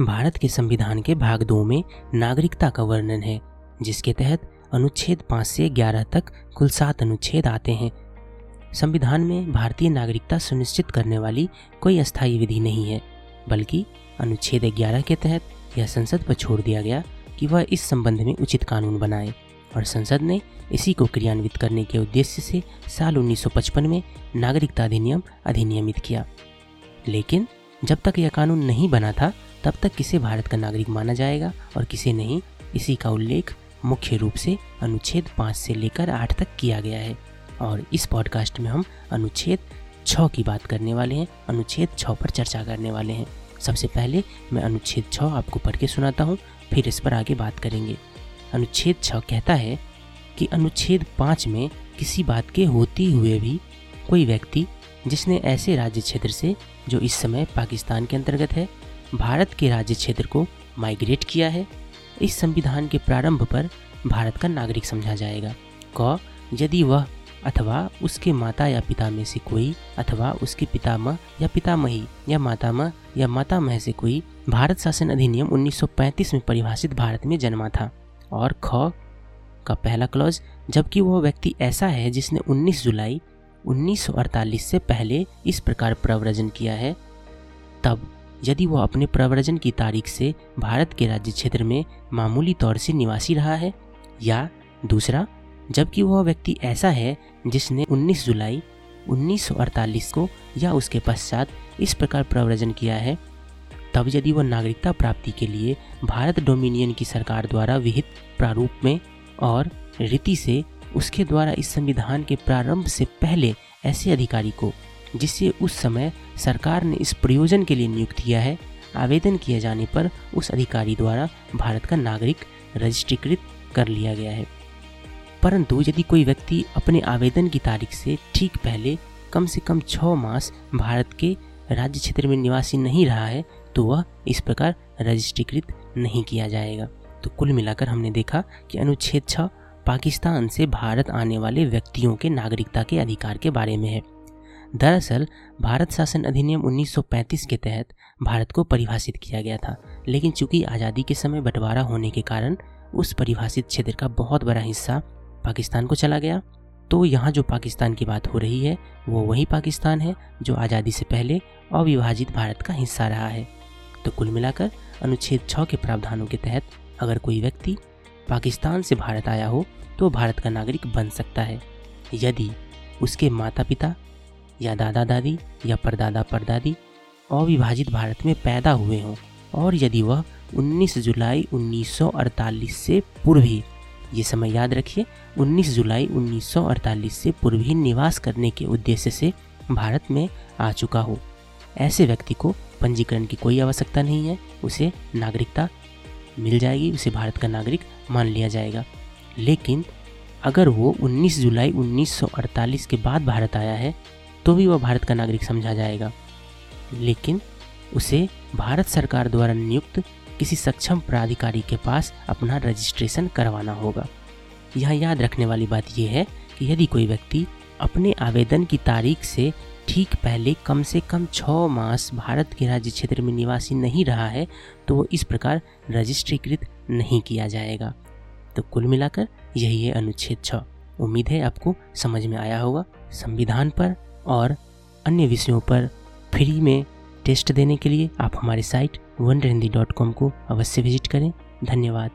भारत के संविधान के भाग दो में नागरिकता का वर्णन है, जिसके तहत अनुच्छेद पाँच से ग्यारह तक कुल सात अनुच्छेद आते हैं। संविधान में भारतीय नागरिकता सुनिश्चित करने वाली कोई अस्थायी विधि नहीं है, बल्कि अनुच्छेद ग्यारह के तहत यह संसद पर छोड़ दिया गया कि वह इस संबंध में उचित कानून बनाए और संसद ने इसी को क्रियान्वित करने के उद्देश्य से साल 1955 में नागरिकता अधिनियम अधिनियमित किया। लेकिन जब तक यह कानून नहीं बना था तब तक किसे भारत का नागरिक माना जाएगा और किसे नहीं, इसी का उल्लेख मुख्य रूप से अनुच्छेद पाँच से लेकर आठ तक किया गया है। और इस पॉडकास्ट में हम अनुच्छेद छः की बात करने वाले हैं, अनुच्छेद छः पर चर्चा करने वाले हैं। सबसे पहले मैं अनुच्छेद छः आपको पढ़ के सुनाता हूँ, फिर इस पर आगे बात करेंगे। अनुच्छेद छः कहता है कि अनुच्छेद पाँच में किसी बात के होते हुए भी कोई व्यक्ति, जिसने ऐसे राज्य क्षेत्र से, जो इस समय पाकिस्तान के अंतर्गत है भारत के राज्य क्षेत्र को माइग्रेट किया है। इस संविधान के प्रारंभ पर भारत का नागरिक समझा जाएगा। क, यदि वह अथवा उसके माता या पिता में से कोई अथवा उसके पितामह या पितामही या मातामह या मातामह से कोई भारत शासन अधिनियम 1935 में परिभाषित भारत में जन्मा था। और ख, का पहला क्लॉज जबकि वह व्यक्ति ऐसा है जिसने 19 जुलाई 1948 से पहले इस प्रकार प्रव्रजन किया है, तब यदि वह अपने प्रव्रजन की तारीख से भारत के राज्य क्षेत्र में मामूली तौर से निवासी रहा है, या दूसरा, जबकि वह व्यक्ति ऐसा है जिसने 19 जुलाई 1948 को या उसके पश्चात इस प्रकार प्रव्रजन किया है, तब यदि वह नागरिकता प्राप्ति के लिए भारत डोमिनियन की सरकार द्वारा विहित प्रारूप में और रीति से उसके द्वारा इस संविधान के प्रारंभ से पहले ऐसे अधिकारी को जिससे उस समय सरकार ने इस प्रयोजन के लिए नियुक्त किया है, आवेदन किए जाने पर उस अधिकारी द्वारा भारत का नागरिक रजिस्ट्रीकृत कर लिया गया है। परंतु यदि कोई व्यक्ति अपने आवेदन की तारीख से ठीक पहले कम से कम छः मास भारत के राज्य क्षेत्र में निवासी नहीं रहा है तो वह इस प्रकार रजिस्ट्रीकृत नहीं किया जाएगा। तो कुल मिलाकर हमने देखा कि अनुच्छेद छः पाकिस्तान से भारत आने वाले व्यक्तियों के नागरिकता के अधिकार के बारे में है। दरअसल, भारत शासन अधिनियम 1935 के तहत भारत को परिभाषित किया गया था, लेकिन चूँकि आज़ादी के समय बंटवारा होने के कारण उस परिभाषित क्षेत्र का बहुत बड़ा हिस्सा पाकिस्तान को चला गया तो यहाँ जो पाकिस्तान की बात हो रही है, वो वही पाकिस्तान है जो आज़ादी से पहले अविभाजित भारत का हिस्सा रहा है। तो कुल मिलाकर अनुच्छेद छः के प्रावधानों के तहत अगर कोई व्यक्ति पाकिस्तान से भारत आया हो तो भारत का नागरिक बन सकता है। यदि उसके माता पिता या दादा दादी या परदादा परदादी अविभाजित भारत में पैदा हुए हों। और यदि वह 19 जुलाई 1948 से पूर्व ही, ये समय याद रखिए 19 जुलाई 1948 से पूर्व ही निवास करने के उद्देश्य से भारत में आ चुका हो। ऐसे व्यक्ति को पंजीकरण की कोई आवश्यकता नहीं है। उसे नागरिकता मिल जाएगी, उसे भारत का नागरिक मान लिया जाएगा। लेकिन अगर वो 19 जुलाई 1948 के बाद भारत आया है तो भी वह भारत का नागरिक समझा जाएगा। लेकिन उसे भारत सरकार द्वारा नियुक्त किसी सक्षम प्राधिकारी के पास अपना रजिस्ट्रेशन करवाना होगा। यहाँ याद रखने वाली बात यह है कि यदि कोई व्यक्ति अपने आवेदन की तारीख से ठीक पहले कम से कम छः मास भारत के राज्य क्षेत्र में निवासी नहीं रहा है तो वो इस प्रकार रजिस्ट्रीकृत नहीं किया जाएगा। तो कुल मिलाकर यही है अनुच्छेद छः उम्मीद है आपको समझ में आया होगा। संविधान पर और अन्य विषयों पर फ्री में टेस्ट देने के लिए आप हमारी साइट वन को अवश्य विज़िट करें। धन्यवाद।